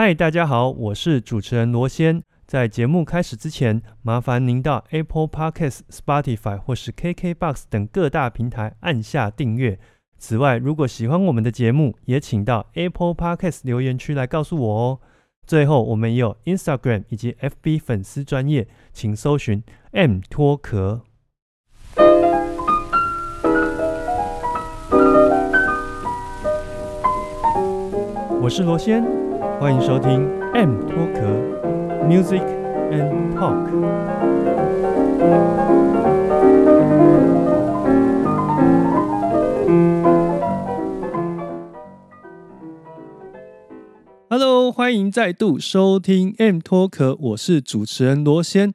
嗨，大家好，我是主持人罗先。在节目开始之前，麻烦您到 Apple Podcasts、Spotify 或是 KKBox 等各大平台按下订阅。此外，如果喜欢我们的节目，也请到 Apple Podcasts 留言区来告诉我哦。最后，我们也有 Instagram 以及 FB 粉丝专业，请搜寻 M 脱壳。我是罗先，欢迎收听 M 脱壳 Music and Talk。Hello，欢迎再度收听 M 脱壳，我是主持人罗先。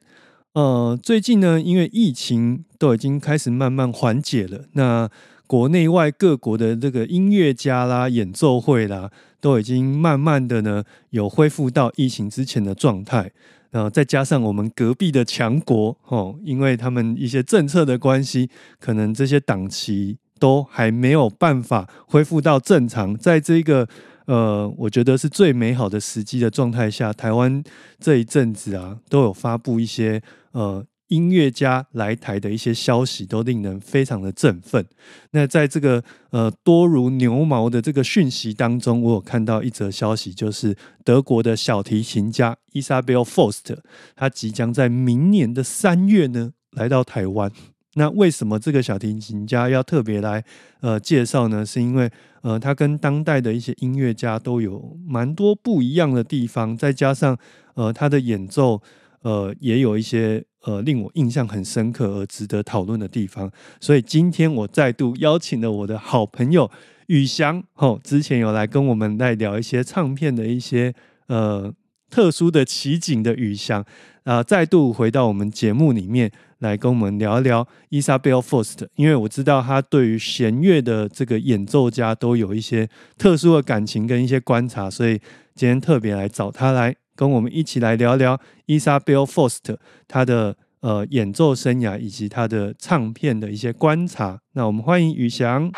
呃，最近呢，因为疫情都已经开始慢慢缓解了，那国内外各国的这个音乐家啦、演奏会啦，都已经慢慢的呢有恢复到疫情之前的状态。然后，再加上我们隔壁的强国，哦，因为他们一些政策的关系，可能这些档期都还没有办法恢复到正常。在这个呃，我觉得是最美好的时机的状态下，台湾这一阵子啊，都有发布一些呃。音乐家来台的一些消息都令人非常的振奋。那在这个呃多如牛毛的这个讯息当中，我有看到一则消息，就是德国的小提琴家 Isabel Fost，他即将在明年的三月呢来到台湾。那为什么这个小提琴家要特别来呃介绍呢？是因为呃他跟当代的一些音乐家都有蛮多不一样的地方，再加上呃他的演奏呃也有一些。呃，令我印象很深刻而值得讨论的地方，所以今天我再度邀请了我的好朋友宇翔，吼，之前有来跟我们来聊一些唱片的一些呃特殊的奇景的宇翔，啊，再度回到我们节目里面来跟我们聊一聊伊莎贝尔· t 斯特，因为我知道他对于弦乐的这个演奏家都有一些特殊的感情跟一些观察，所以今天特别来找他来。跟我们一起来聊聊伊莎贝尔· t 斯特他的呃演奏生涯以及他的唱片的一些观察。那我们欢迎宇翔。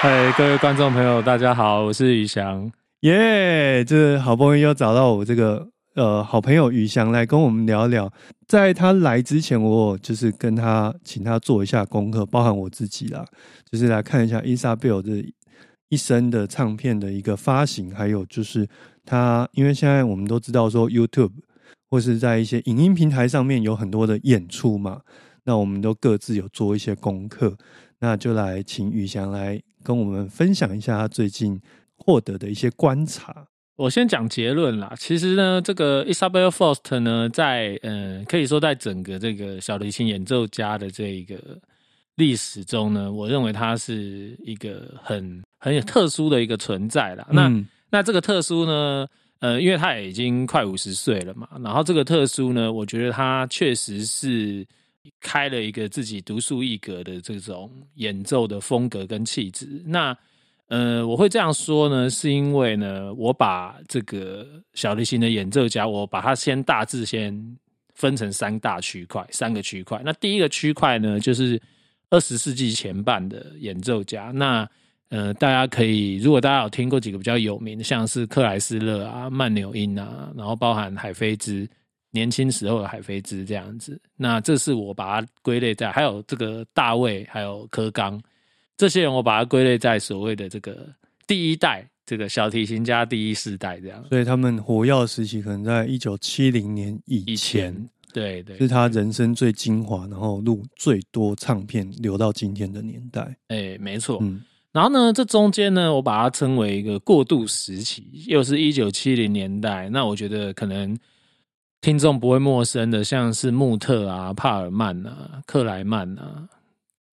嗨，各位观众朋友，大家好，我是宇翔。耶，这好不容易又找到我这个呃好朋友宇翔来跟我们聊聊。在他来之前，我就是跟他请他做一下功课，包含我自己啦，就是来看一下伊莎贝尔的。一生的唱片的一个发行，还有就是他，因为现在我们都知道说 YouTube 或是在一些影音平台上面有很多的演出嘛，那我们都各自有做一些功课，那就来请宇翔来跟我们分享一下他最近获得的一些观察。我先讲结论啦，其实呢，这个 Isabel Foster 呢，在嗯，可以说在整个这个小提琴演奏家的这一个。历史中呢，我认为它是一个很很有特殊的一个存在了。那那这个特殊呢，呃，因为他也已经快五十岁了嘛，然后这个特殊呢，我觉得他确实是开了一个自己独树一格的这种演奏的风格跟气质。那呃，我会这样说呢，是因为呢，我把这个小提琴的演奏家，我把它先大致先分成三大区块，三个区块。那第一个区块呢，就是。二十世纪前半的演奏家，那呃，大家可以如果大家有听过几个比较有名的，像是克莱斯勒啊、曼纽因啊，然后包含海菲兹年轻时候的海菲兹这样子，那这是我把它归类在，还有这个大卫，还有柯刚这些人，我把它归类在所谓的这个第一代这个小提琴家第一世代这样，所以他们活跃时期可能在一九七零年以前。对对，是他人生最精华，然后录最多唱片留到今天的年代。哎，没错。嗯，然后呢，这中间呢，我把它称为一个过渡时期，又是一九七零年代。那我觉得可能听众不会陌生的，像是穆特啊、帕尔曼啊、克莱曼啊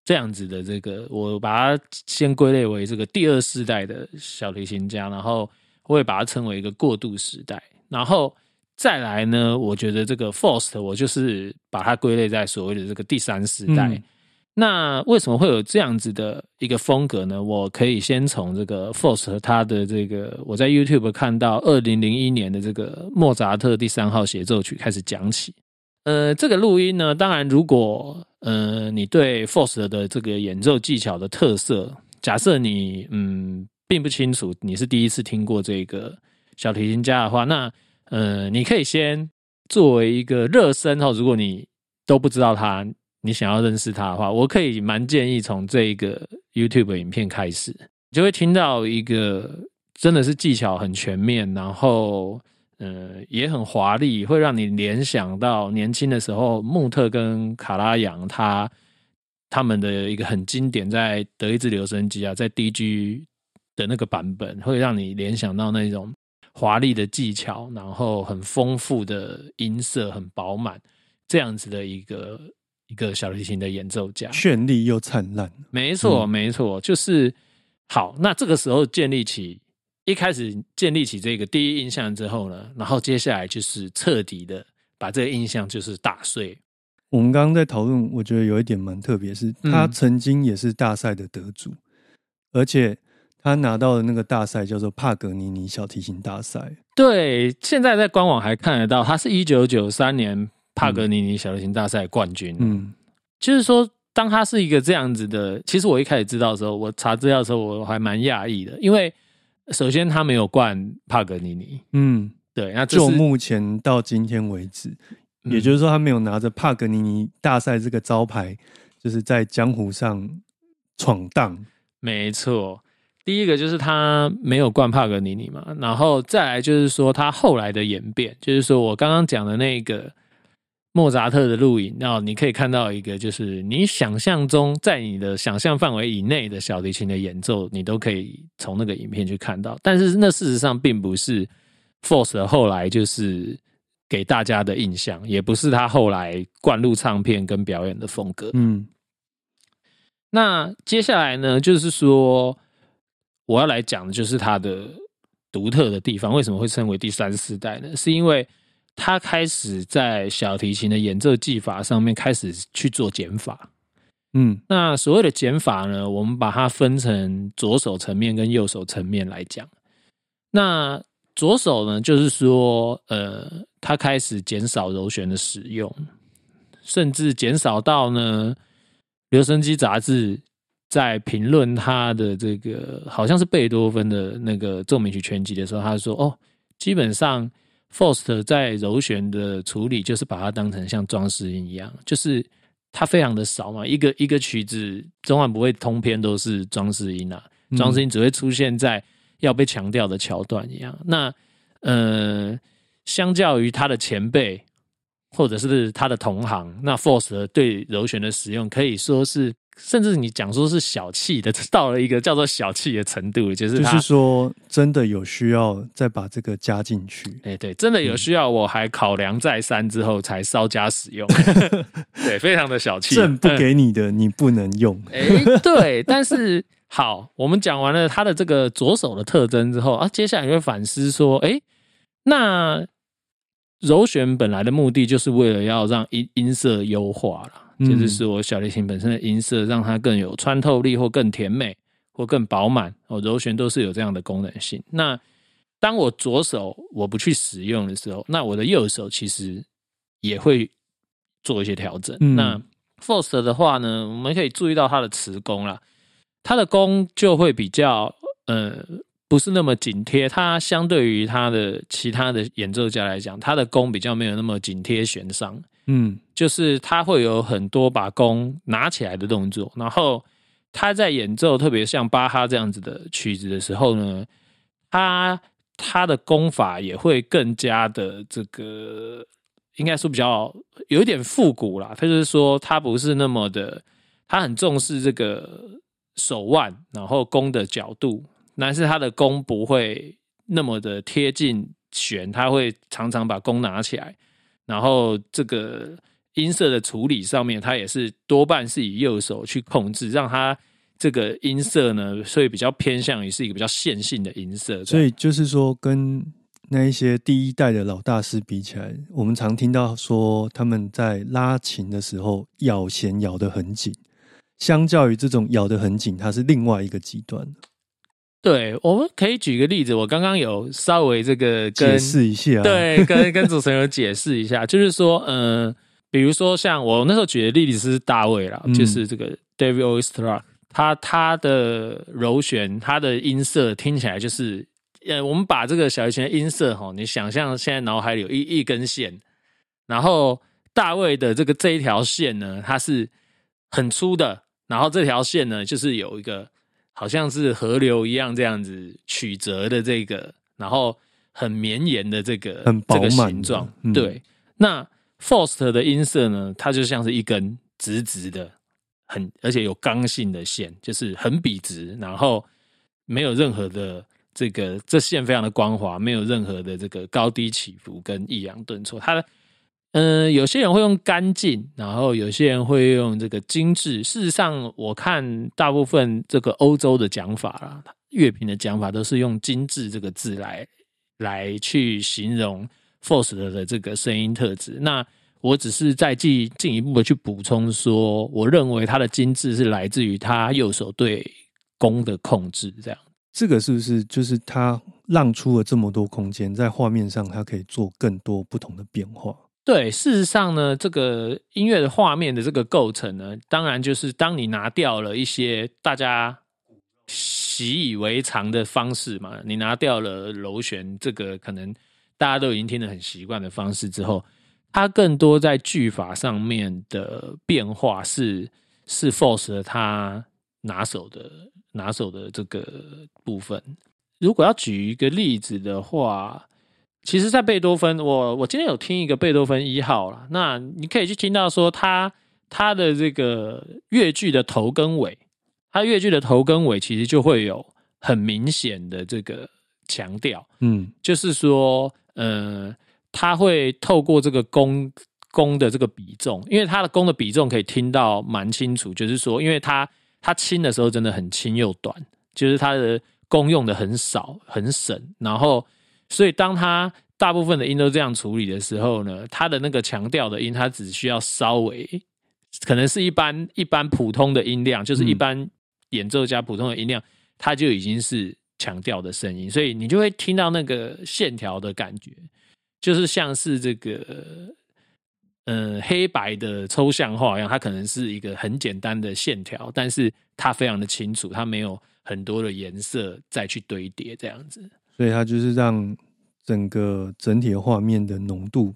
这样子的这个，我把它先归类为这个第二世代的小提琴家，然后我也把它称为一个过渡时代，然后。再来呢，我觉得这个 Faust，我就是把它归类在所谓的这个第三世代。那为什么会有这样子的一个风格呢？我可以先从这个 Faust 它的这个我在 YouTube 看到二零零一年的这个莫扎特第三号协奏曲开始讲起。呃，这个录音呢，当然如果呃你对 Faust 的这个演奏技巧的特色，假设你嗯。并不清楚，你是第一次听过这个小提琴家的话，那呃，你可以先作为一个热身哈，如果你都不知道他，你想要认识他的话，我可以蛮建议从这一个 YouTube 影片开始，就会听到一个真的是技巧很全面，然后呃也很华丽，会让你联想到年轻的时候穆特跟卡拉扬他。他们的一个很经典，在德意志留声机啊，在 DG 的那个版本，会让你联想到那种华丽的技巧，然后很丰富的音色，很饱满这样子的一个一个小提琴的演奏家，绚丽又灿烂。没错，没错，就是好。那这个时候建立起一开始建立起这个第一印象之后呢，然后接下来就是彻底的把这个印象就是打碎。我们刚刚在讨论，我觉得有一点蛮特别，是他曾经也是大赛的得主，而且他拿到的那个大赛叫做帕格尼尼小提琴大赛。对，现在在官网还看得到，他是一九九三年帕格尼尼小提琴大赛冠军。嗯，就是说，当他是一个这样子的，其实我一开始知道的时候，我查资料的时候，我还蛮讶异的，因为首先他没有冠帕格尼尼。嗯，对，那就目前到今天为止。也就是说，他没有拿着帕格尼尼大赛这个招牌，就是在江湖上闯荡。没错，第一个就是他没有灌帕格尼尼嘛，然后再来就是说他后来的演变，就是说我刚刚讲的那个莫扎特的录影，然后你可以看到一个，就是你想象中在你的想象范围以内的小提琴的演奏，你都可以从那个影片去看到。但是那事实上并不是 Force 后来就是。给大家的印象也不是他后来灌录唱片跟表演的风格。嗯，那接下来呢，就是说我要来讲的就是它的独特的地方。为什么会称为第三世代呢？是因为他开始在小提琴的演奏技法上面开始去做减法。嗯，那所谓的减法呢，我们把它分成左手层面跟右手层面来讲。那左手呢，就是说，呃，他开始减少柔弦的使用，甚至减少到呢，留声机杂志在评论他的这个好像是贝多芬的那个奏鸣曲全集的时候，他说：“哦，基本上 Faust 在柔弦的处理就是把它当成像装饰音一样，就是它非常的少嘛，一个一个曲子总晚不会通篇都是装饰音啊，装饰音只会出现在。”要被强调的桥段一样，那呃，相较于他的前辈或者是他的同行，那 Force 对柔弦的使用可以说是，甚至你讲说是小气的，到了一个叫做小气的程度，就是就是说真的有需要再把这个加进去。哎，对，真的有需要，我还考量再三之后才稍加使用。对，非常的小气，朕不给你的你不能用。哎，对，但是。好，我们讲完了他的这个左手的特征之后啊，接下来就会反思说，哎，那柔弦本来的目的就是为了要让音音色优化了，就是我小提琴本身的音色让它更有穿透力或更甜美或更饱满哦，柔弦都是有这样的功能性。那当我左手我不去使用的时候，那我的右手其实也会做一些调整。那 Force 的话呢，我们可以注意到它的磁弓啦。它的弓就会比较，呃，不是那么紧贴。它相对于它的其他的演奏家来讲，它的弓比较没有那么紧贴弦上。嗯，就是他会有很多把弓拿起来的动作。然后他在演奏，特别像巴哈这样子的曲子的时候呢，他他的弓法也会更加的这个，应该说比较有一点复古啦。他就是说，他不是那么的，他很重视这个。手腕，然后弓的角度，但是他的弓不会那么的贴近弦，他会常常把弓拿起来，然后这个音色的处理上面，他也是多半是以右手去控制，让他这个音色呢，所以比较偏向于是一个比较线性的音色。所以就是说，跟那一些第一代的老大师比起来，我们常听到说他们在拉琴的时候咬弦咬得很紧。相较于这种咬得很紧，它是另外一个极端。对，我们可以举个例子，我刚刚有稍微这个解释一下，对，跟跟主持人有解释一下，就是说，嗯，比如说像我那时候举的例子是大卫啦，就是这个 David Oistrakh，它它的柔弦，他的音色听起来就是，呃，我们把这个小提琴的音色哈，你想象现在脑海里有一一根线，然后大卫的这个这一条线呢，它是很粗的，然后这条线呢，就是有一个好像是河流一样这样子曲折的这个，然后很绵延的这个这个形状，对。那 Faust 的音色呢，它就像是一根直直的。很而且有刚性的线，就是很笔直，然后没有任何的这个这线非常的光滑，没有任何的这个高低起伏跟抑扬顿挫。它嗯，有些人会用干净，然后有些人会用这个精致。事实上，我看大部分这个欧洲的讲法啦，乐评的讲法都是用精致这个字来来去形容 fos 的这个声音特质。那我只是再进进一步的去补充说，我认为它的精致是来自于他右手对弓的控制，这样。这个是不是就是他让出了这么多空间，在画面上它可以做更多不同的变化？对，事实上呢，这个音乐的画面的这个构成呢，当然就是当你拿掉了一些大家习以为常的方式嘛，你拿掉了螺旋这个可能大家都已经听得很习惯的方式之后。它更多在句法上面的变化是是 Force 他拿手的拿手的这个部分。如果要举一个例子的话，其实，在贝多芬，我我今天有听一个贝多芬一号了。那你可以去听到说，他他的这个乐句的头跟尾，他乐句的头跟尾其实就会有很明显的这个强调。嗯，就是说，呃。他会透过这个弓弓的这个比重，因为他的弓的比重可以听到蛮清楚，就是说，因为他他轻的时候真的很轻又短，就是他的弓用的很少很省，然后所以当他大部分的音都这样处理的时候呢，他的那个强调的音，他只需要稍微可能是一般一般普通的音量，就是一般演奏家普通的音量，它就已经是强调的声音，所以你就会听到那个线条的感觉。就是像是这个，呃，黑白的抽象画一样，它可能是一个很简单的线条，但是它非常的清楚，它没有很多的颜色再去堆叠这样子，所以它就是让整个整体的画面的浓度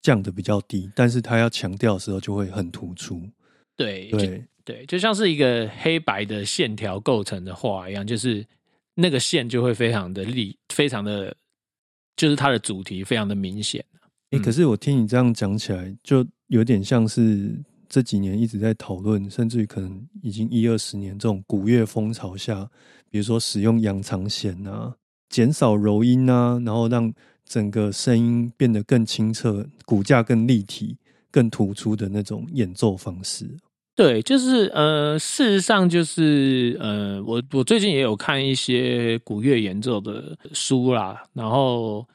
降的比较低，但是它要强调的时候就会很突出。对对对，就像是一个黑白的线条构成的画一样，就是那个线就会非常的立，非常的。就是它的主题非常的明显哎，可是我听你这样讲起来，就有点像是这几年一直在讨论，甚至于可能已经一二十年这种古乐风潮下，比如说使用仰长弦啊，减少柔音啊，然后让整个声音变得更清澈，骨架更立体、更突出的那种演奏方式。对，就是呃，事实上就是呃，我我最近也有看一些古乐演奏的书啦，然后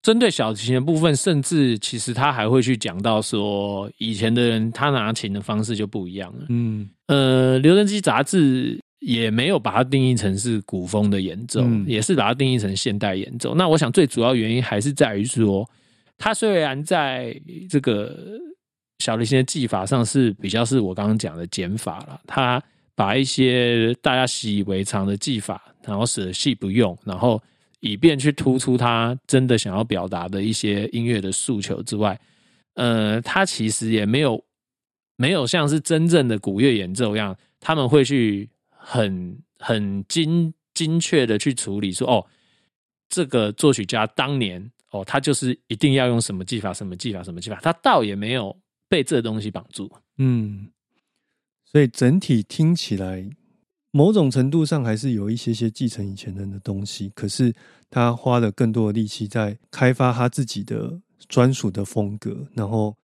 针对小提琴的部分，甚至其实他还会去讲到说，以前的人他拿琴的方式就不一样了。嗯，呃，留声机杂志也没有把它定义成是古风的演奏，也是把它定义成现代演奏。那我想最主要原因还是在于说，它虽然在这个。小提琴的技法上是比较是我刚刚讲的减法了，他把一些大家习以为常的技法，然后舍弃不用，然后以便去突出他真的想要表达的一些音乐的诉求之外，呃，他其实也没有没有像是真正的古乐演奏一样，他们会去很很精精确的去处理说，哦，这个作曲家当年哦，他就是一定要用什么技法，什么技法，什么技法，他倒也没有。被这东西绑住，嗯，所以整体听起来，某种程度上还是有一些些继承以前人的东西，可是他花了更多的力气在开发他自己的专属的风格，然后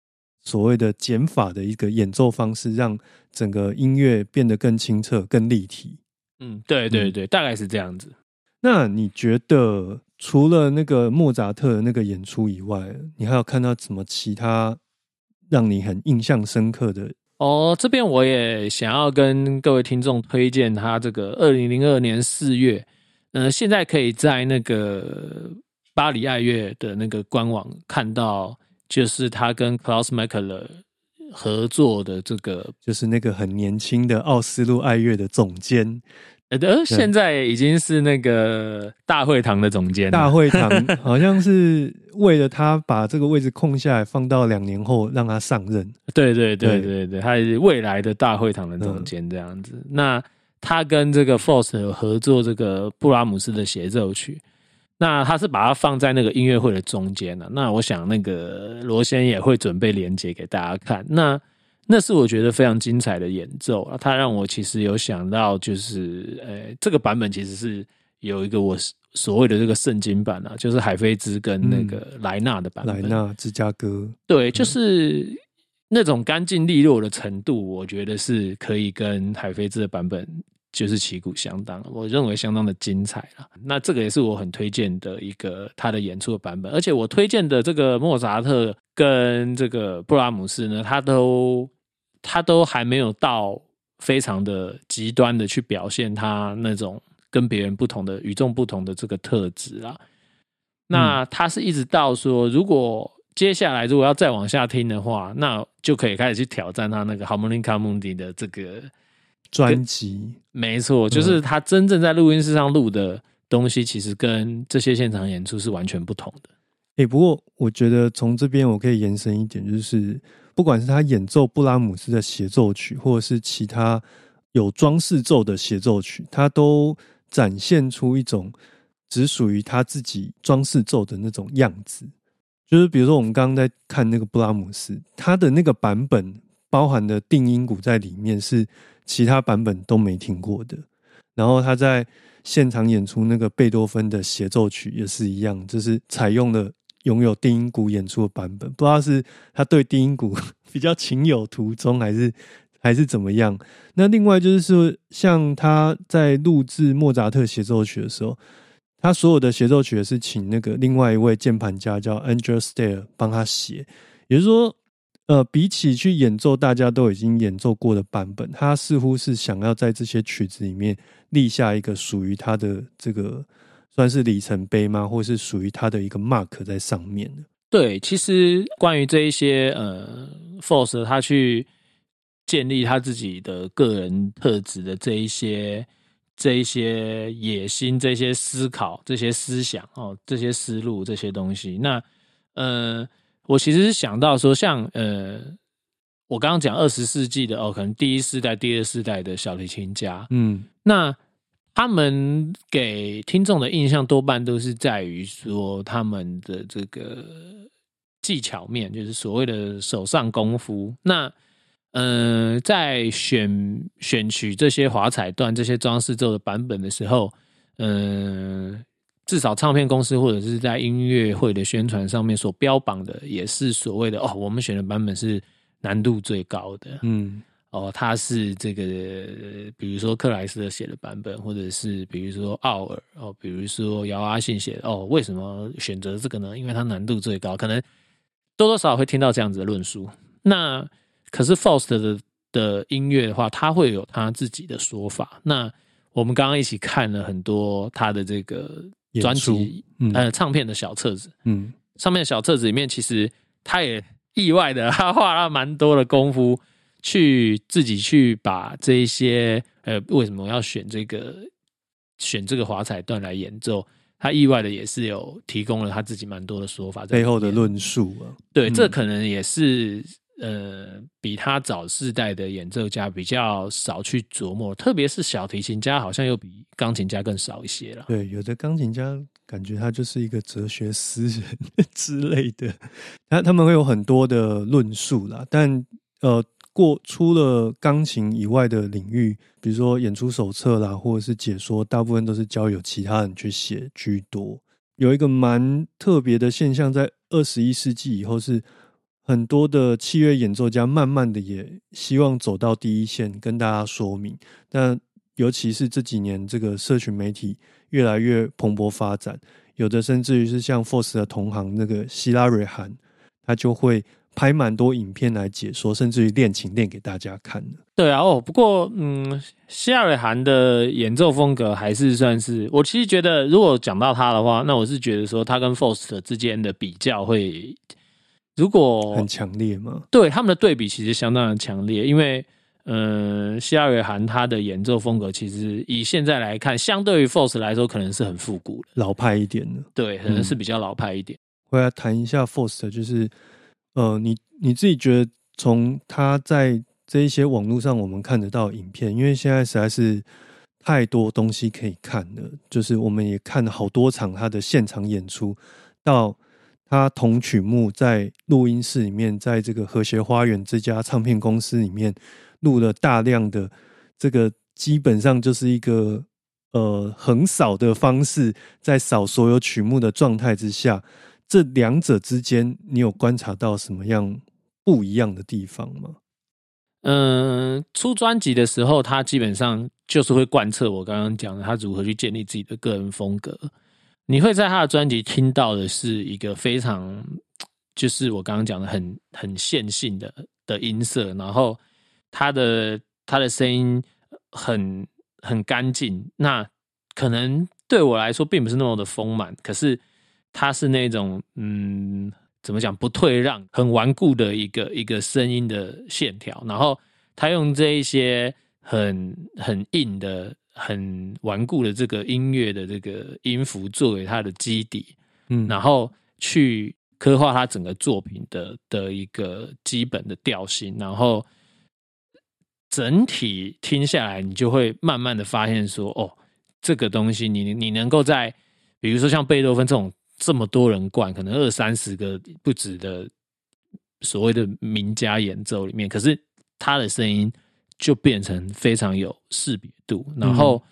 所谓的减法的一个演奏方式，让整个音乐变得更清澈、更立体。嗯，对对对，大概是这样子。那你觉得除了那个莫扎特的那个演出以外，你还有看到什么其他？让你很印象深刻的哦，这边我也想要跟各位听众推荐他这个二零零二年四月，呃，现在可以在那个巴黎爱乐的那个官网看到，就是他跟 Klaus m a c k e l e r 合作的这个，就是那个很年轻的奥斯陆爱乐的总监，呃，现在已经是那个大会堂的总监。大会堂 好像是为了他把这个位置空下来，放到两年后让他上任。对对对对对，他是未来的大会堂的总监这样子。那他跟这个 Force 有合作这个布拉姆斯的协奏曲。那他是把它放在那个音乐会的中间了。那我想那个罗先也会准备连接给大家看。那那是我觉得非常精彩的演奏啊！他让我其实有想到，就是呃，这个版本其实是有一个我所谓的这个圣经版啊，就是海菲兹跟那个莱纳的版本。莱纳芝加哥，对，就是那种干净利落的程度，我觉得是可以跟海菲兹的版本。就是旗鼓相当，我认为相当的精彩了。那这个也是我很推荐的一个他的演出的版本，而且我推荐的这个莫扎特跟这个布拉姆斯呢，他都他都还没有到非常的极端的去表现他那种跟别人不同的与众不同的这个特质啊。那他是一直到说，如果接下来如果要再往下听的话，那就可以开始去挑战他那个 Harmonica Mundi 的这个。专辑没错，就是他真正在录音室上录的东西，其实跟这些现场演出是完全不同的。哎，不过我觉得从这边我可以延伸一点，就是不管是他演奏布拉姆斯的协奏曲，或者是其他有装饰奏的协奏曲，他都展现出一种只属于他自己装饰奏的那种样子。就是比如说，我们刚刚在看那个布拉姆斯，他的那个版本包含的定音鼓在里面是。其他版本都没听过的，然后他在现场演出那个贝多芬的协奏曲也是一样，就是采用了拥有定音鼓演出的版本。不知道是他对定音鼓 比较情有独钟，还是还是怎么样？那另外就是说，像他在录制莫扎特协奏曲的时候，他所有的协奏曲也是请那个另外一位键盘家叫 Andrew Stair 帮他写，也就是说。呃，比起去演奏大家都已经演奏过的版本，他似乎是想要在这些曲子里面立下一个属于他的这个算是里程碑吗？或是属于他的一个 mark 在上面对，其实关于这一些呃，Force 他去建立他自己的个人特质的这一些这一些野心、这些思考、这些思想哦、这些思路这些东西，那呃。我其实是想到说，像呃，我刚刚讲二十世纪的哦，可能第一世代、第二世代的小提琴家，嗯，那他们给听众的印象多半都是在于说他们的这个技巧面，就是所谓的手上功夫。那呃，在选选取这些华彩段、这些装饰奏的版本的时候，嗯。至少唱片公司或者是在音乐会的宣传上面所标榜的，也是所谓的哦，我们选的版本是难度最高的。嗯，哦，它是这个，比如说克莱斯特写的版本，或者是比如说奥尔哦，比如说姚阿信写的哦，为什么选择这个呢？因为它难度最高，可能多多少少会听到这样子的论述。那可是 Faust 的的音乐的话，他会有他自己的说法。那我们刚刚一起看了很多他的这个。专辑呃唱片的小册子，嗯，上面的小册子里面，其实他也意外的，他花了蛮多的功夫去自己去把这一些呃为什么要选这个选这个华彩段来演奏，他意外的也是有提供了他自己蛮多的说法背后的论述啊，对，这可能也是。呃，比他早世代的演奏家比较少去琢磨，特别是小提琴家，好像又比钢琴家更少一些了。对，有的钢琴家感觉他就是一个哲学诗人 之类的，他他们会有很多的论述啦。但呃，过除了钢琴以外的领域，比如说演出手册啦，或者是解说，大部分都是交由其他人去写居多。有一个蛮特别的现象，在二十一世纪以后是。很多的器乐演奏家慢慢的也希望走到第一线，跟大家说明。但尤其是这几年，这个社群媒体越来越蓬勃发展，有的甚至于是像 Force 的同行那个希拉瑞韩，他就会拍蛮多影片来解说，甚至于练琴练给大家看的。对啊，哦，不过嗯，希拉瑞韩的演奏风格还是算是我其实觉得，如果讲到他的话，那我是觉得说他跟 Force 之间的比较会。如果很强烈吗？对他们的对比其实相当的强烈，因为呃，西亚瑞涵他的演奏风格其实以现在来看，相对于 Force 来说，可能是很复古的，老派一点的。对，可能是比较老派一点。回来谈一下 Force，就是呃，你你自己觉得从他在这一些网络上我们看得到影片，因为现在实在是太多东西可以看了，就是我们也看了好多场他的现场演出，到他同曲目在录音室里面，在这个和谐花园这家唱片公司里面。录了大量的这个，基本上就是一个呃横扫的方式，在扫所有曲目的状态之下，这两者之间，你有观察到什么样不一样的地方吗？嗯，出专辑的时候，他基本上就是会贯彻我刚刚讲的，他如何去建立自己的个人风格。你会在他的专辑听到的是一个非常，就是我刚刚讲的很很线性的的音色，然后。他的他的声音很很干净，那可能对我来说并不是那么的丰满，可是他是那种嗯，怎么讲不退让、很顽固的一个一个声音的线条，然后他用这一些很很硬的、很顽固的这个音乐的这个音符作为他的基底，嗯，然后去刻画他整个作品的的一个基本的调性，然后。整体听下来，你就会慢慢的发现说，哦，这个东西，你你能够在，比如说像贝多芬这种这么多人灌，可能二三十个不止的所谓的名家演奏里面，可是他的声音就变成非常有识别度。然后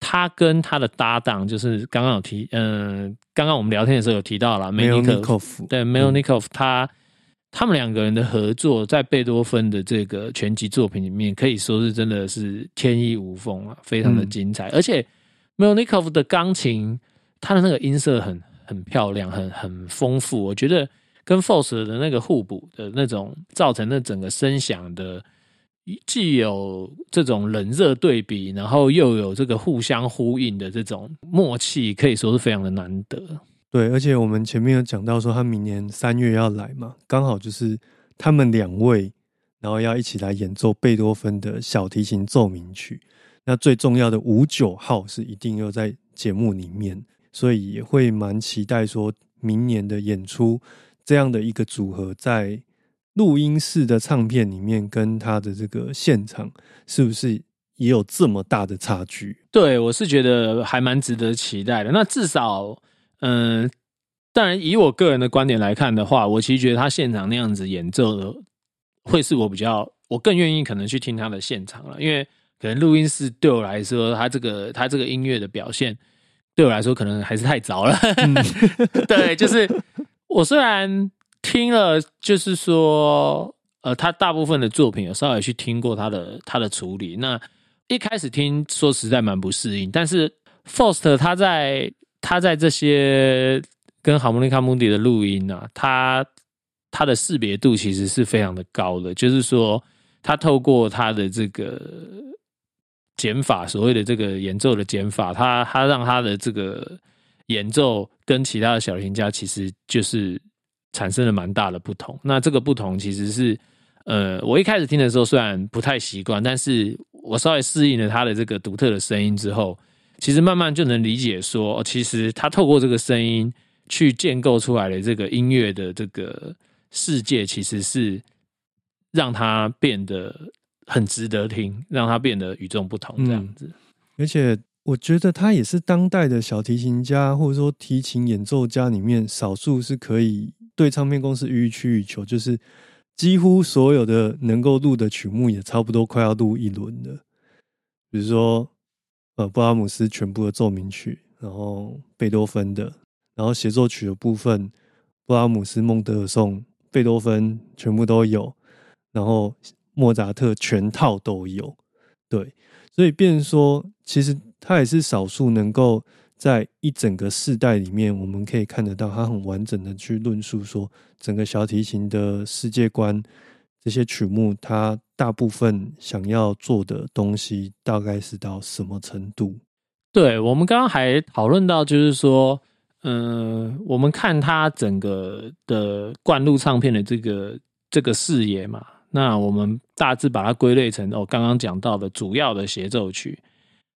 他跟他的搭档，就是刚刚有提，嗯，刚刚我们聊天的时候有提到了梅尼科夫，对梅尼科夫他。他们两个人的合作，在贝多芬的这个全集作品里面，可以说是真的是天衣无缝啊，非常的精彩。而且 m e l n i k o v 的钢琴，它的那个音色很很漂亮，很很丰富。我觉得跟 Force 的那个互补的那种，造成那整个声响的，既有这种冷热对比，然后又有这个互相呼应的这种默契，可以说是非常的难得。对，而且我们前面有讲到说，他明年三月要来嘛，刚好就是他们两位，然后要一起来演奏贝多芬的小提琴奏鸣曲。那最重要的五九号是一定要在节目里面，所以也会蛮期待说明年的演出这样的一个组合，在录音室的唱片里面跟他的这个现场，是不是也有这么大的差距？对我是觉得还蛮值得期待的。那至少。嗯，当然，以我个人的观点来看的话，我其实觉得他现场那样子演奏的，会是我比较，我更愿意可能去听他的现场了，因为可能录音室对我来说，他这个他这个音乐的表现，对我来说可能还是太早了。对，就是我虽然听了，就是说，呃，他大部分的作品有稍微去听过他的他的处理，那一开始听说实在蛮不适应，但是 Faust 他在。他在这些跟哈莫尼卡穆迪的录音啊，他他的识别度其实是非常的高的，就是说他透过他的这个减法，所谓的这个演奏的减法，他他让他的这个演奏跟其他的小提家其实就是产生了蛮大的不同。那这个不同其实是，呃，我一开始听的时候虽然不太习惯，但是我稍微适应了他的这个独特的声音之后。其实慢慢就能理解，说其实他透过这个声音去建构出来的这个音乐的这个世界，其实是让他变得很值得听，让他变得与众不同这样子。而且我觉得他也是当代的小提琴家或者说提琴演奏家里面少数是可以对唱片公司予取予求，就是几乎所有的能够录的曲目也差不多快要录一轮了，比如说。呃，布拉姆斯全部的奏鸣曲，然后贝多芬的，然后协奏曲的部分，布拉姆斯、孟德尔颂、贝多芬全部都有，然后莫扎特全套都有。对，所以变说，其实他也是少数能够在一整个世代里面，我们可以看得到他很完整的去论述说整个小提琴的世界观。这些曲目，他大部分想要做的东西，大概是到什么程度？对我们刚刚还讨论到，就是说，嗯，我们看他整个的灌录唱片的这个这个视野嘛，那我们大致把它归类成哦，刚刚讲到的主要的协奏曲，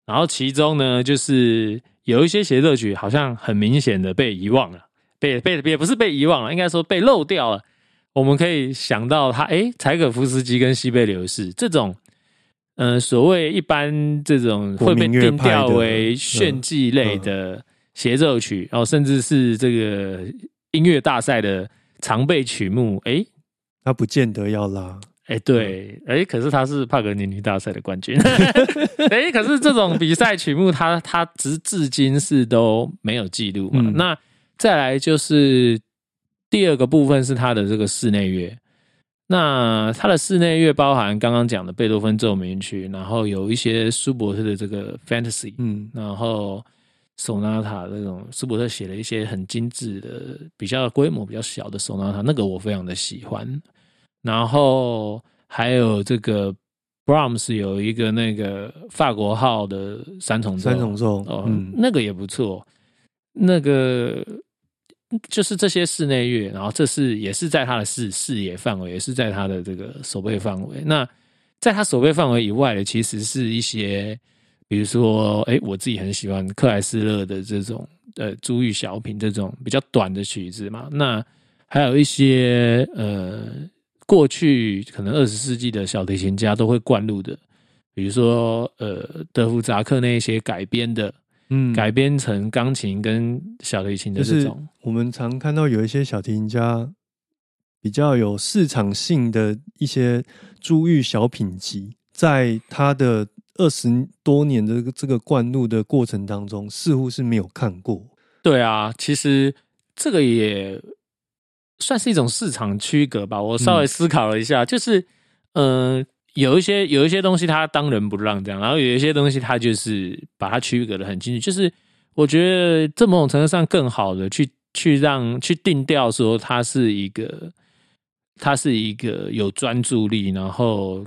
然后其中呢，就是有一些协奏曲好像很明显的被遗忘了，被被也不是被遗忘了，应该说被漏掉了。我们可以想到他，哎，柴可夫斯基跟西贝柳士这种，嗯，所谓一般这种会被定调为炫技类的。协奏曲，然后甚至是这个音乐大赛的常备曲目，哎，他不见得要拉，哎，对，哎，可是他是帕格尼尼大赛的冠军，哎，可是这种比赛曲目，他他直至今是都没有记录嘛。那再来就是第二个部分是他的这个室内乐，那他的室内乐包含刚刚讲的贝多芬奏鸣曲，然后有一些舒伯特的这个 Fantasy，嗯，然后。索纳塔那种，舒伯特写了一些很精致的、比较规模比较小的索纳塔，那个我非常的喜欢。然后还有这个 Brahms 有一个那个法国号的三重奏，三重奏哦，那个也不错。那个就是这些室内乐，然后这是也是在他的视视野范围，也是在他的这个手背范围。那在他手背范围以外的，其实是一些。比如说，哎，我自己很喜欢克莱斯勒的这种呃珠玉小品这种比较短的曲子嘛。那还有一些呃过去可能二十世纪的小提琴家都会灌录的，比如说呃德弗扎克那一些改编的，嗯，改编成钢琴跟小提琴的这种。我们常看到有一些小提琴家比较有市场性的一些珠玉小品集，在他的。二十多年的这个灌录的过程当中，似乎是没有看过。对啊，其实这个也算是一种市场区隔吧。我稍微思考了一下，就是，嗯，有一些有一些东西它当仁不让这样，然后有一些东西它就是把它区隔的很清楚。就是我觉得这某种程度上更好的去去让去定调说，它是一个，它是一个有专注力，然后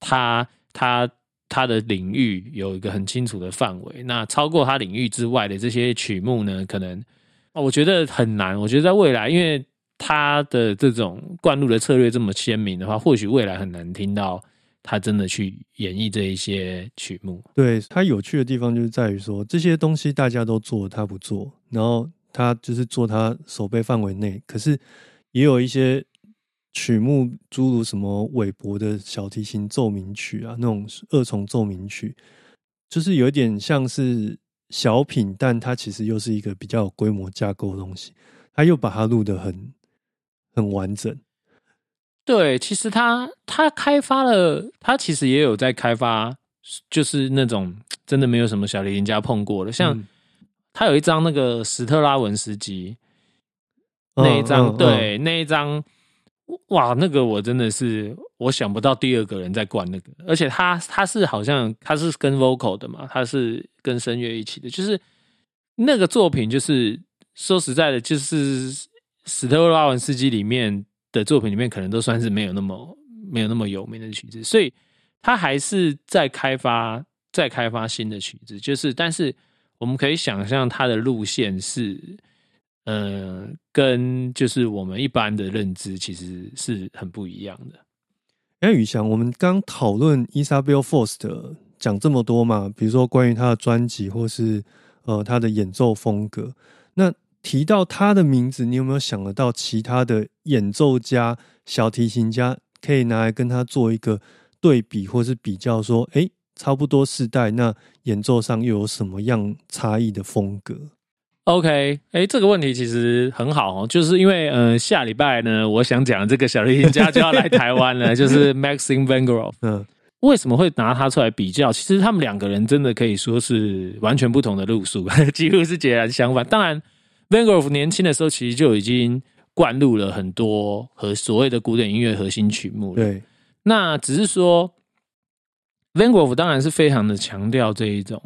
它它。他的领域有一个很清楚的范围，那超过他领域之外的这些曲目呢，可能我觉得很难。我觉得在未来，因为他的这种灌录的策略这么鲜明的话，或许未来很难听到他真的去演绎这一些曲目。对他有趣的地方就是在于说，这些东西大家都做，他不做，然后他就是做他手背范围内，可是也有一些。曲目诸如什么韦伯的小提琴奏鸣曲啊，那种二重奏鸣曲，就是有一点像是小品，但它其实又是一个比较有规模架构的东西。他又把它录得很很完整。对，其实他他开发了，他其实也有在开发，就是那种真的没有什么小提琴家碰过的，像他有一张那个史特拉文斯基那一张，对那一张。哇，那个我真的是我想不到第二个人在灌那个，而且他他是好像他是跟 vocal 的嘛，他是跟声乐一起的，就是那个作品，就是说实在的，就是史特拉文斯基里面的作品里面，可能都算是没有那么没有那么有名的曲子，所以他还是在开发在开发新的曲子，就是但是我们可以想象他的路线是。嗯，跟就是我们一般的认知其实是很不一样的。哎，宇翔，我们刚讨论伊莎贝尔·福斯特讲这么多嘛，比如说关于他的专辑，或是呃他的演奏风格。那提到他的名字，你有没有想得到其他的演奏家、小提琴家可以拿来跟他做一个对比，或是比较？说，哎，差不多世代，那演奏上又有什么样差异的风格？OK，哎，这个问题其实很好哦，就是因为呃，下礼拜呢，我想讲这个小提琴家就要来台湾了，就是 Maxim Van g r o f 嗯，为什么会拿他出来比较？其实他们两个人真的可以说是完全不同的路数，几乎是截然相反。当然，Van g r o f 年轻的时候其实就已经灌入了很多和所谓的古典音乐核心曲目了。对，那只是说 Van g r o f 当然是非常的强调这一种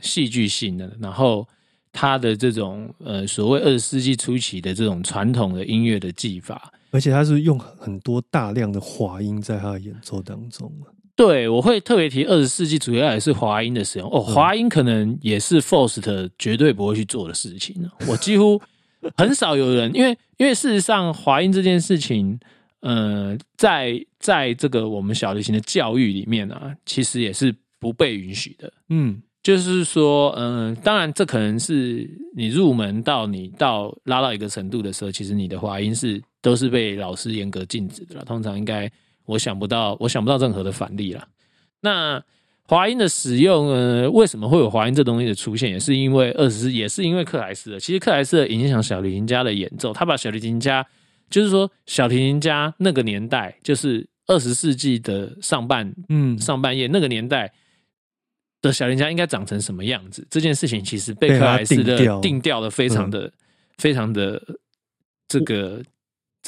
戏剧性的，然后。他的这种呃，所谓二十世纪初期的这种传统的音乐的技法，而且他是用很多大量的滑音在他的演奏当中对，我会特别提二十世纪，主要也是华音的使用。哦，华音可能也是 Forst 绝对不会去做的事情呢。我几乎 很少有人，因为因为事实上华音这件事情，呃，在在这个我们小提琴的教育里面啊，其实也是不被允许的。嗯，就是说，嗯、当然这可能是你入门到你到拉到一个程度的时候，其实你的滑音是都是被老师严格禁止的了。通常应该我想不到，我想不到任何的反例了。那华音的使用，呃，为什么会有华音这东西的出现，也是因为二十，也是因为克莱斯的。其实克莱斯的影响小提琴家的演奏，他把小提琴家，就是说小提琴家那个年代，就是二十世纪的上半嗯，上半叶那个年代的小林家应该长成什么样子？这件事情其实被克莱斯的定调定调的非常的、非常的这个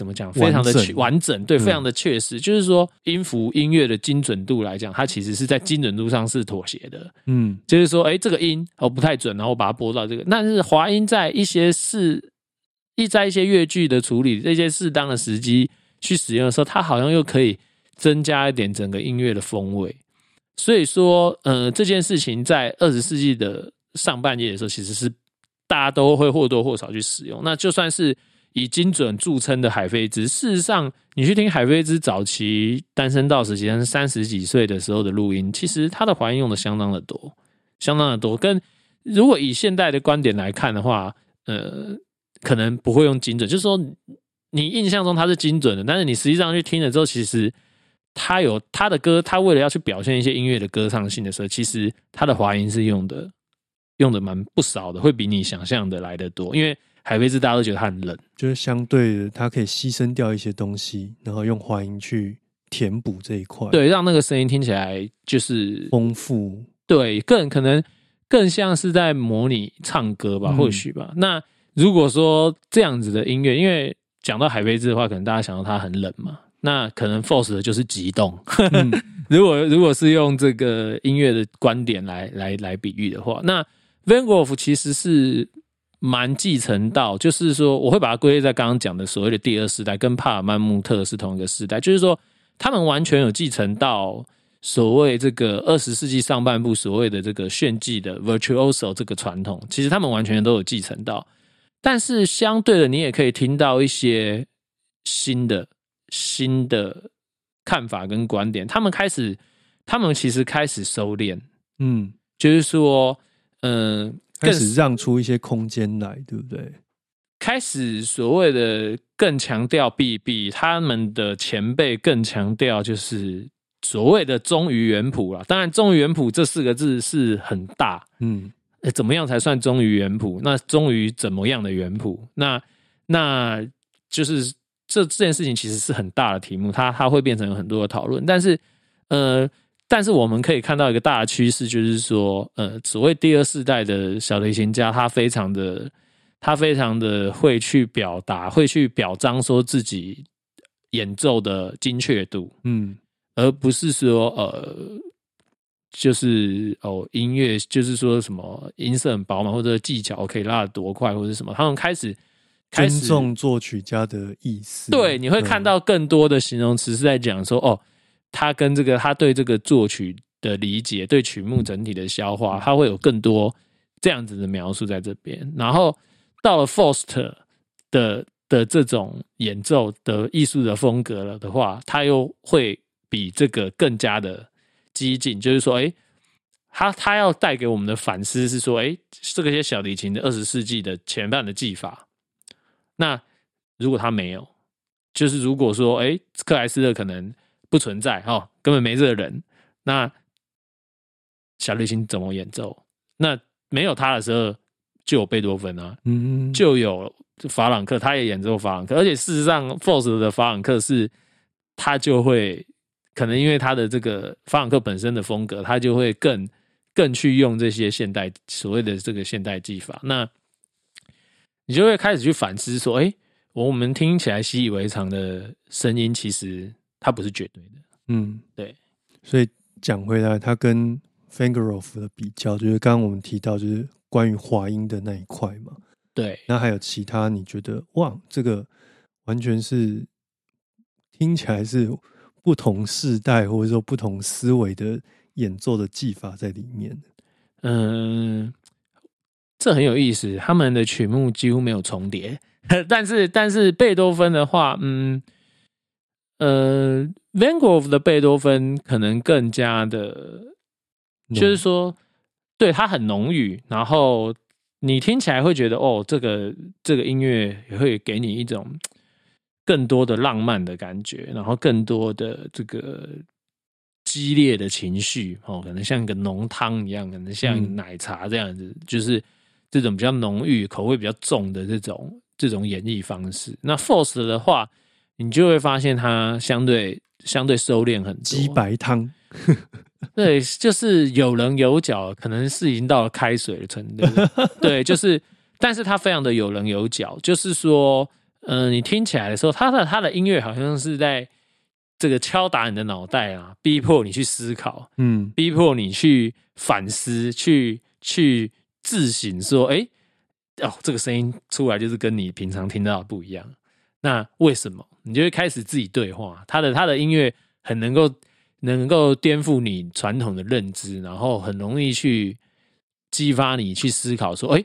怎么讲？非常的确完整，对，嗯非常的确实。就是说，音符音乐的精准度来讲，它其实是在精准度上是妥协的。嗯就是说，哎，这个音哦不太准，然后我把它拨到这个。但是滑音在一些适一在一些乐句的处理，这些适当的时机去使用的时候，它好像又可以增加一点整个音乐的风味。所以说，呃，这件事情在二十世纪的上半叶的时候，其实是大家都会或多或少去使用。那就算是以精准著称的海飞兹，事实上，你去听海飞兹早期单身到时期，三十几岁的时候的录音，其实他的还原用的相当的多，相当的多。跟如果以现代的观点来看的话，呃，可能不会用精准，就是说你印象中他是精准的，但是你实际上去听了之后，其实他有他的歌，他为了要去表现一些音乐的歌唱性的时候，其实他的滑音是用的用的蛮不少的，会比你想象的来的多。因为海飞兹大家都觉得它很冷，就是相对的，它可以牺牲掉一些东西，然后用滑音去填补这一块，，对，让那个声音听起来就是丰富，对，更可能更像是在模拟唱歌吧，嗯。或许吧。那如果说这样子的音乐，因为讲到海飞兹的话，可能大家想到它很冷嘛，那可能 Force 的就是激动。嗯。如果如果是用这个音乐的观点来来来比喻的话，那 Van Gogh 其实是蛮继承到，就是说我会把它归类在刚刚讲的所谓的第二世代，跟帕尔曼穆特是同一个世代，就是说他们完全有继承到所谓这个二十世纪上半部所谓的这个炫技的 virtuoso 这个传统，其实他们完全都有继承到，但是相对的，你也可以听到一些新的新的看法跟观点，他们开始，他们其实开始收敛，嗯，就是说，嗯、更开始让出一些空间来，对不对？开始所谓的更强调 B B，他们的前辈更强调就是所谓的忠于原谱啦。当然，忠于原谱这四个字是很大，嗯呃怎么样才算忠于原谱？那忠于怎么样的原谱？那那就是这这件事情其实是很大的题目，它它会变成有很多的讨论。但是呃，但是我们可以看到一个大的趋势，就是说呃，所谓第二世代的小提琴家，他非常的他非常的会去表达，会去表彰说自己演奏的精确度。嗯而不是说呃，就是哦音乐就是说什么音色很饱满，或者技巧可以拉得多快，或者什么，他们开始尊重作曲家的意思，对，你会看嗯到更多的形容词是在讲说哦，他跟这个他对这个作曲的理解，对曲目整体的消化，他会有更多这样子的描述在这边。然后到了 Forst 的的这种演奏的艺术的风格了的话，他又会比这个更加的激进，就是说，哎，他他要带给我们的反思是说，哎，这个些小提琴的二十世纪的前半的技法，那如果他没有，就是如果说，哎，克莱斯勒可能不存在哦，根本没这个人，那小提琴怎么演奏？那没有他的时候，就有贝多芬啊，嗯就有法朗克，他也演奏法朗克，而且事实上 f o r c e 的法朗克是，他就会可能因为他的这个法朗克本身的风格，他就会更更去用这些现代所谓的这个现代技法，那你就会开始去反思说，哎、我们听起来习以为常的声音，其实它不是绝对的。嗯对，所以讲回来，他跟 f a n g r o f 的比较，就是刚刚我们提到，就是关于滑音的那一块嘛。对，那还有其他你觉得哇，这个完全是听起来是不同世代或者说不同思维的演奏的技法在里面。嗯，这很有意思，他们的曲目几乎没有重叠，但是但是贝多芬的话，嗯，呃，Van Gogh 的贝多芬可能更加的，就是说，对他很浓郁，然后你听起来会觉得，哦，这个这个音乐也会给你一种更多的浪漫的感觉，然后更多的这个。激烈的情绪哦，可能像一个浓汤一样，可能像奶茶这样子，就是这种比较浓郁、口味比较重的这种这种演绎方式。那 Force 的话，你就会发现它相对相对收敛很多。鸡白汤，对，就是有棱有角，可能是已经到了开水的程度。对，就是，但是它非常的有棱有角，就是说，嗯，你听起来的时候，它的它的音乐好像是在。这个敲打你的脑袋啊，逼迫你去思考，嗯，逼迫你去反思，去去自省，说，哎，哦，这个声音出来就是跟你平常听到的不一样，那为什么？你就会开始自己对话。他的他的音乐很能够能够颠覆你传统的认知，然后很容易去激发你去思考，说，哎，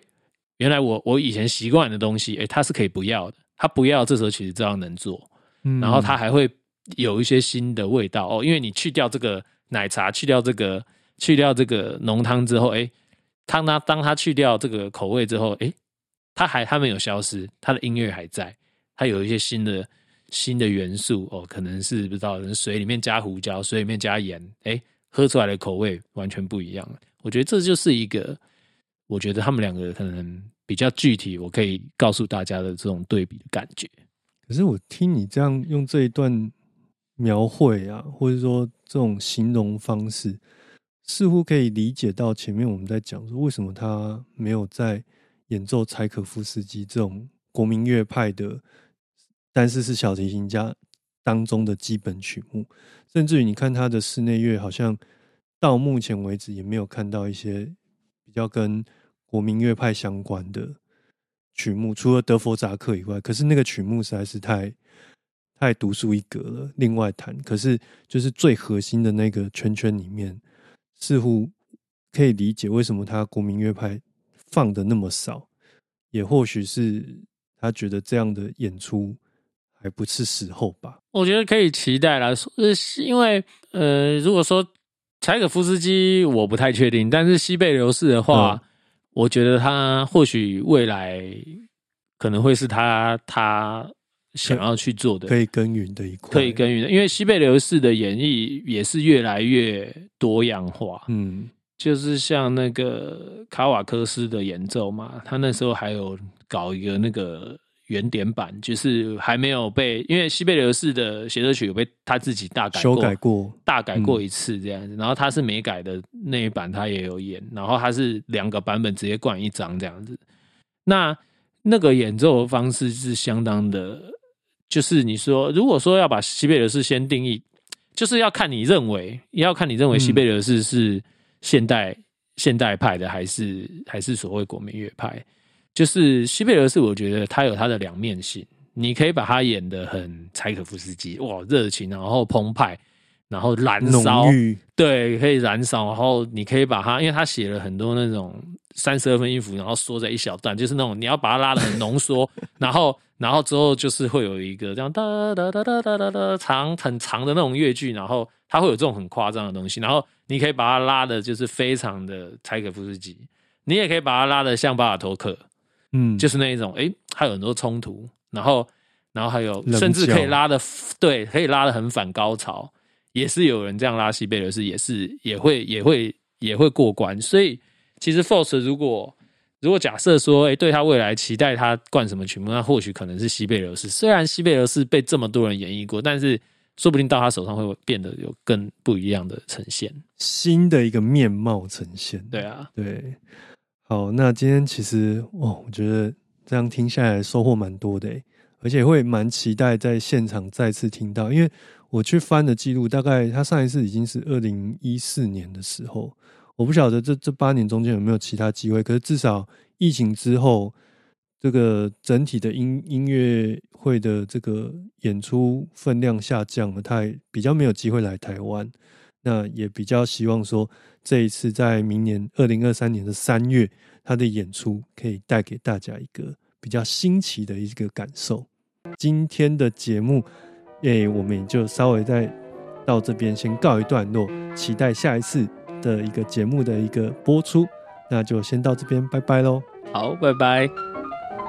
原来我我以前习惯的东西，哎，他是可以不要的，他不要，这时候其实照样能做，嗯，然后他还会。有一些新的味道哦，因为你去掉这个奶茶，去掉这个去掉这个浓汤之后，哎，汤它当它去掉这个口味之后，哎，它还它没有消失，它的音乐还在，它有一些新的新的元素哦，可能是不知道水里面加胡椒，水里面加盐，哎，喝出来的口味完全不一样。我觉得这就是一个，我觉得他们两个可能比较具体，我可以告诉大家的这种对比的感觉。可是我听你这样用这一段。描绘啊，或者说这种形容方式，似乎可以理解到前面我们在讲说，为什么他没有在演奏柴可夫斯基这种国民乐派的，但是是小提琴家当中的基本曲目，甚至于你看他的室内乐，好像到目前为止也没有看到一些比较跟国民乐派相关的曲目，除了德弗扎克以外，可是那个曲目实在是太。太独树一格了。另外谈，可是就是最核心的那个圈圈里面，似乎可以理解为什么他国民乐派放的那么少，也或许是他觉得这样的演出还不是时候吧。我觉得可以期待啦，呃，因为呃，如果说柴可夫斯基，我不太确定，但是西贝流士的话，我觉得他或许未来可能会是他他。想要去做的可以耕耘的一块，可以耕耘的，因为西贝流士的演绎也是越来越多样化。嗯，就是像那个卡瓦科斯的演奏嘛，他那时候还有搞一个那个原点版，就是还没有被，因为西贝流士的协奏曲有被他自己大改修改过，大改过一次这样子。然后他是没改的那一版，他也有演，然后他是两个版本直接灌一张这样子。那那个演奏方式是相当的。就是你说，如果说要把西贝流士先定义，就是要看你认为，也要看你认为西贝流士是现代现代派的，还是还是所谓国民乐派。就是西贝流士，我觉得他有他的两面性，你可以把他演的很柴可夫斯基，哇，热情，然后澎湃。然后燃烧，对，可以燃烧。然后你可以把他，因为他写了很多那种三十二分音符，然后缩在一小段，就是那种你要把它拉的很浓缩。然后，然后之后就是会有一个这样哒哒哒哒哒哒哒长很长的那种乐句，然后它会有这种很夸张的东西。然后你可以把它拉的，就是非常的柴可夫斯基。你也可以把它拉的像巴尔托克，嗯，就是那一种，哎，还有很多冲突。然后，然后还有甚至可以拉的，对，可以拉的很反高潮。也是有人这样拉西贝流士，也是也会也会也会过关。所以其实 Force 如果如果假设说，哎，对他未来期待他灌什么曲目，那或许可能是西贝流士。虽然西贝流士被这么多人演绎过，但是说不定到他手上会变得有更不一样的呈现，新的一个面貌呈现。对啊，对。好，那今天其实哦，我觉得这样听下来收获蛮多的，而且会蛮期待在现场再次听到，因为。我去翻的记录，大概他上一次已经是二零一四年的时候，我不晓得这这八年中间有没有其他机会。可是至少疫情之后，这个整体的音音乐会的这个演出分量下降了，他也比较没有机会来台湾。那也比较希望说，这一次在明年二零二三年的三月，他的演出可以带给大家一个比较新奇的一个感受。今天的节目，诶，我们也就稍微在到这边先告一段落，期待下一次的一个节目的一个播出。那就先到这边，拜拜喽。好，拜拜。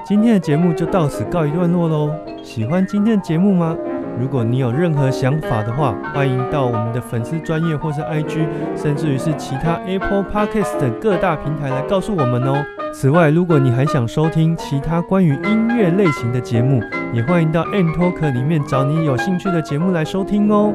今天的节目就到此告一段落喽。喜欢今天的节目吗？如果你有任何想法的话，欢迎到我们的粉丝专业或是 IG，甚至于是其他 Apple Podcast 等各大平台来告诉我们哦。此外，如果你还想收听其他关于音乐类型的节目，也欢迎到 N Talk 里面找你有兴趣的节目来收听哦。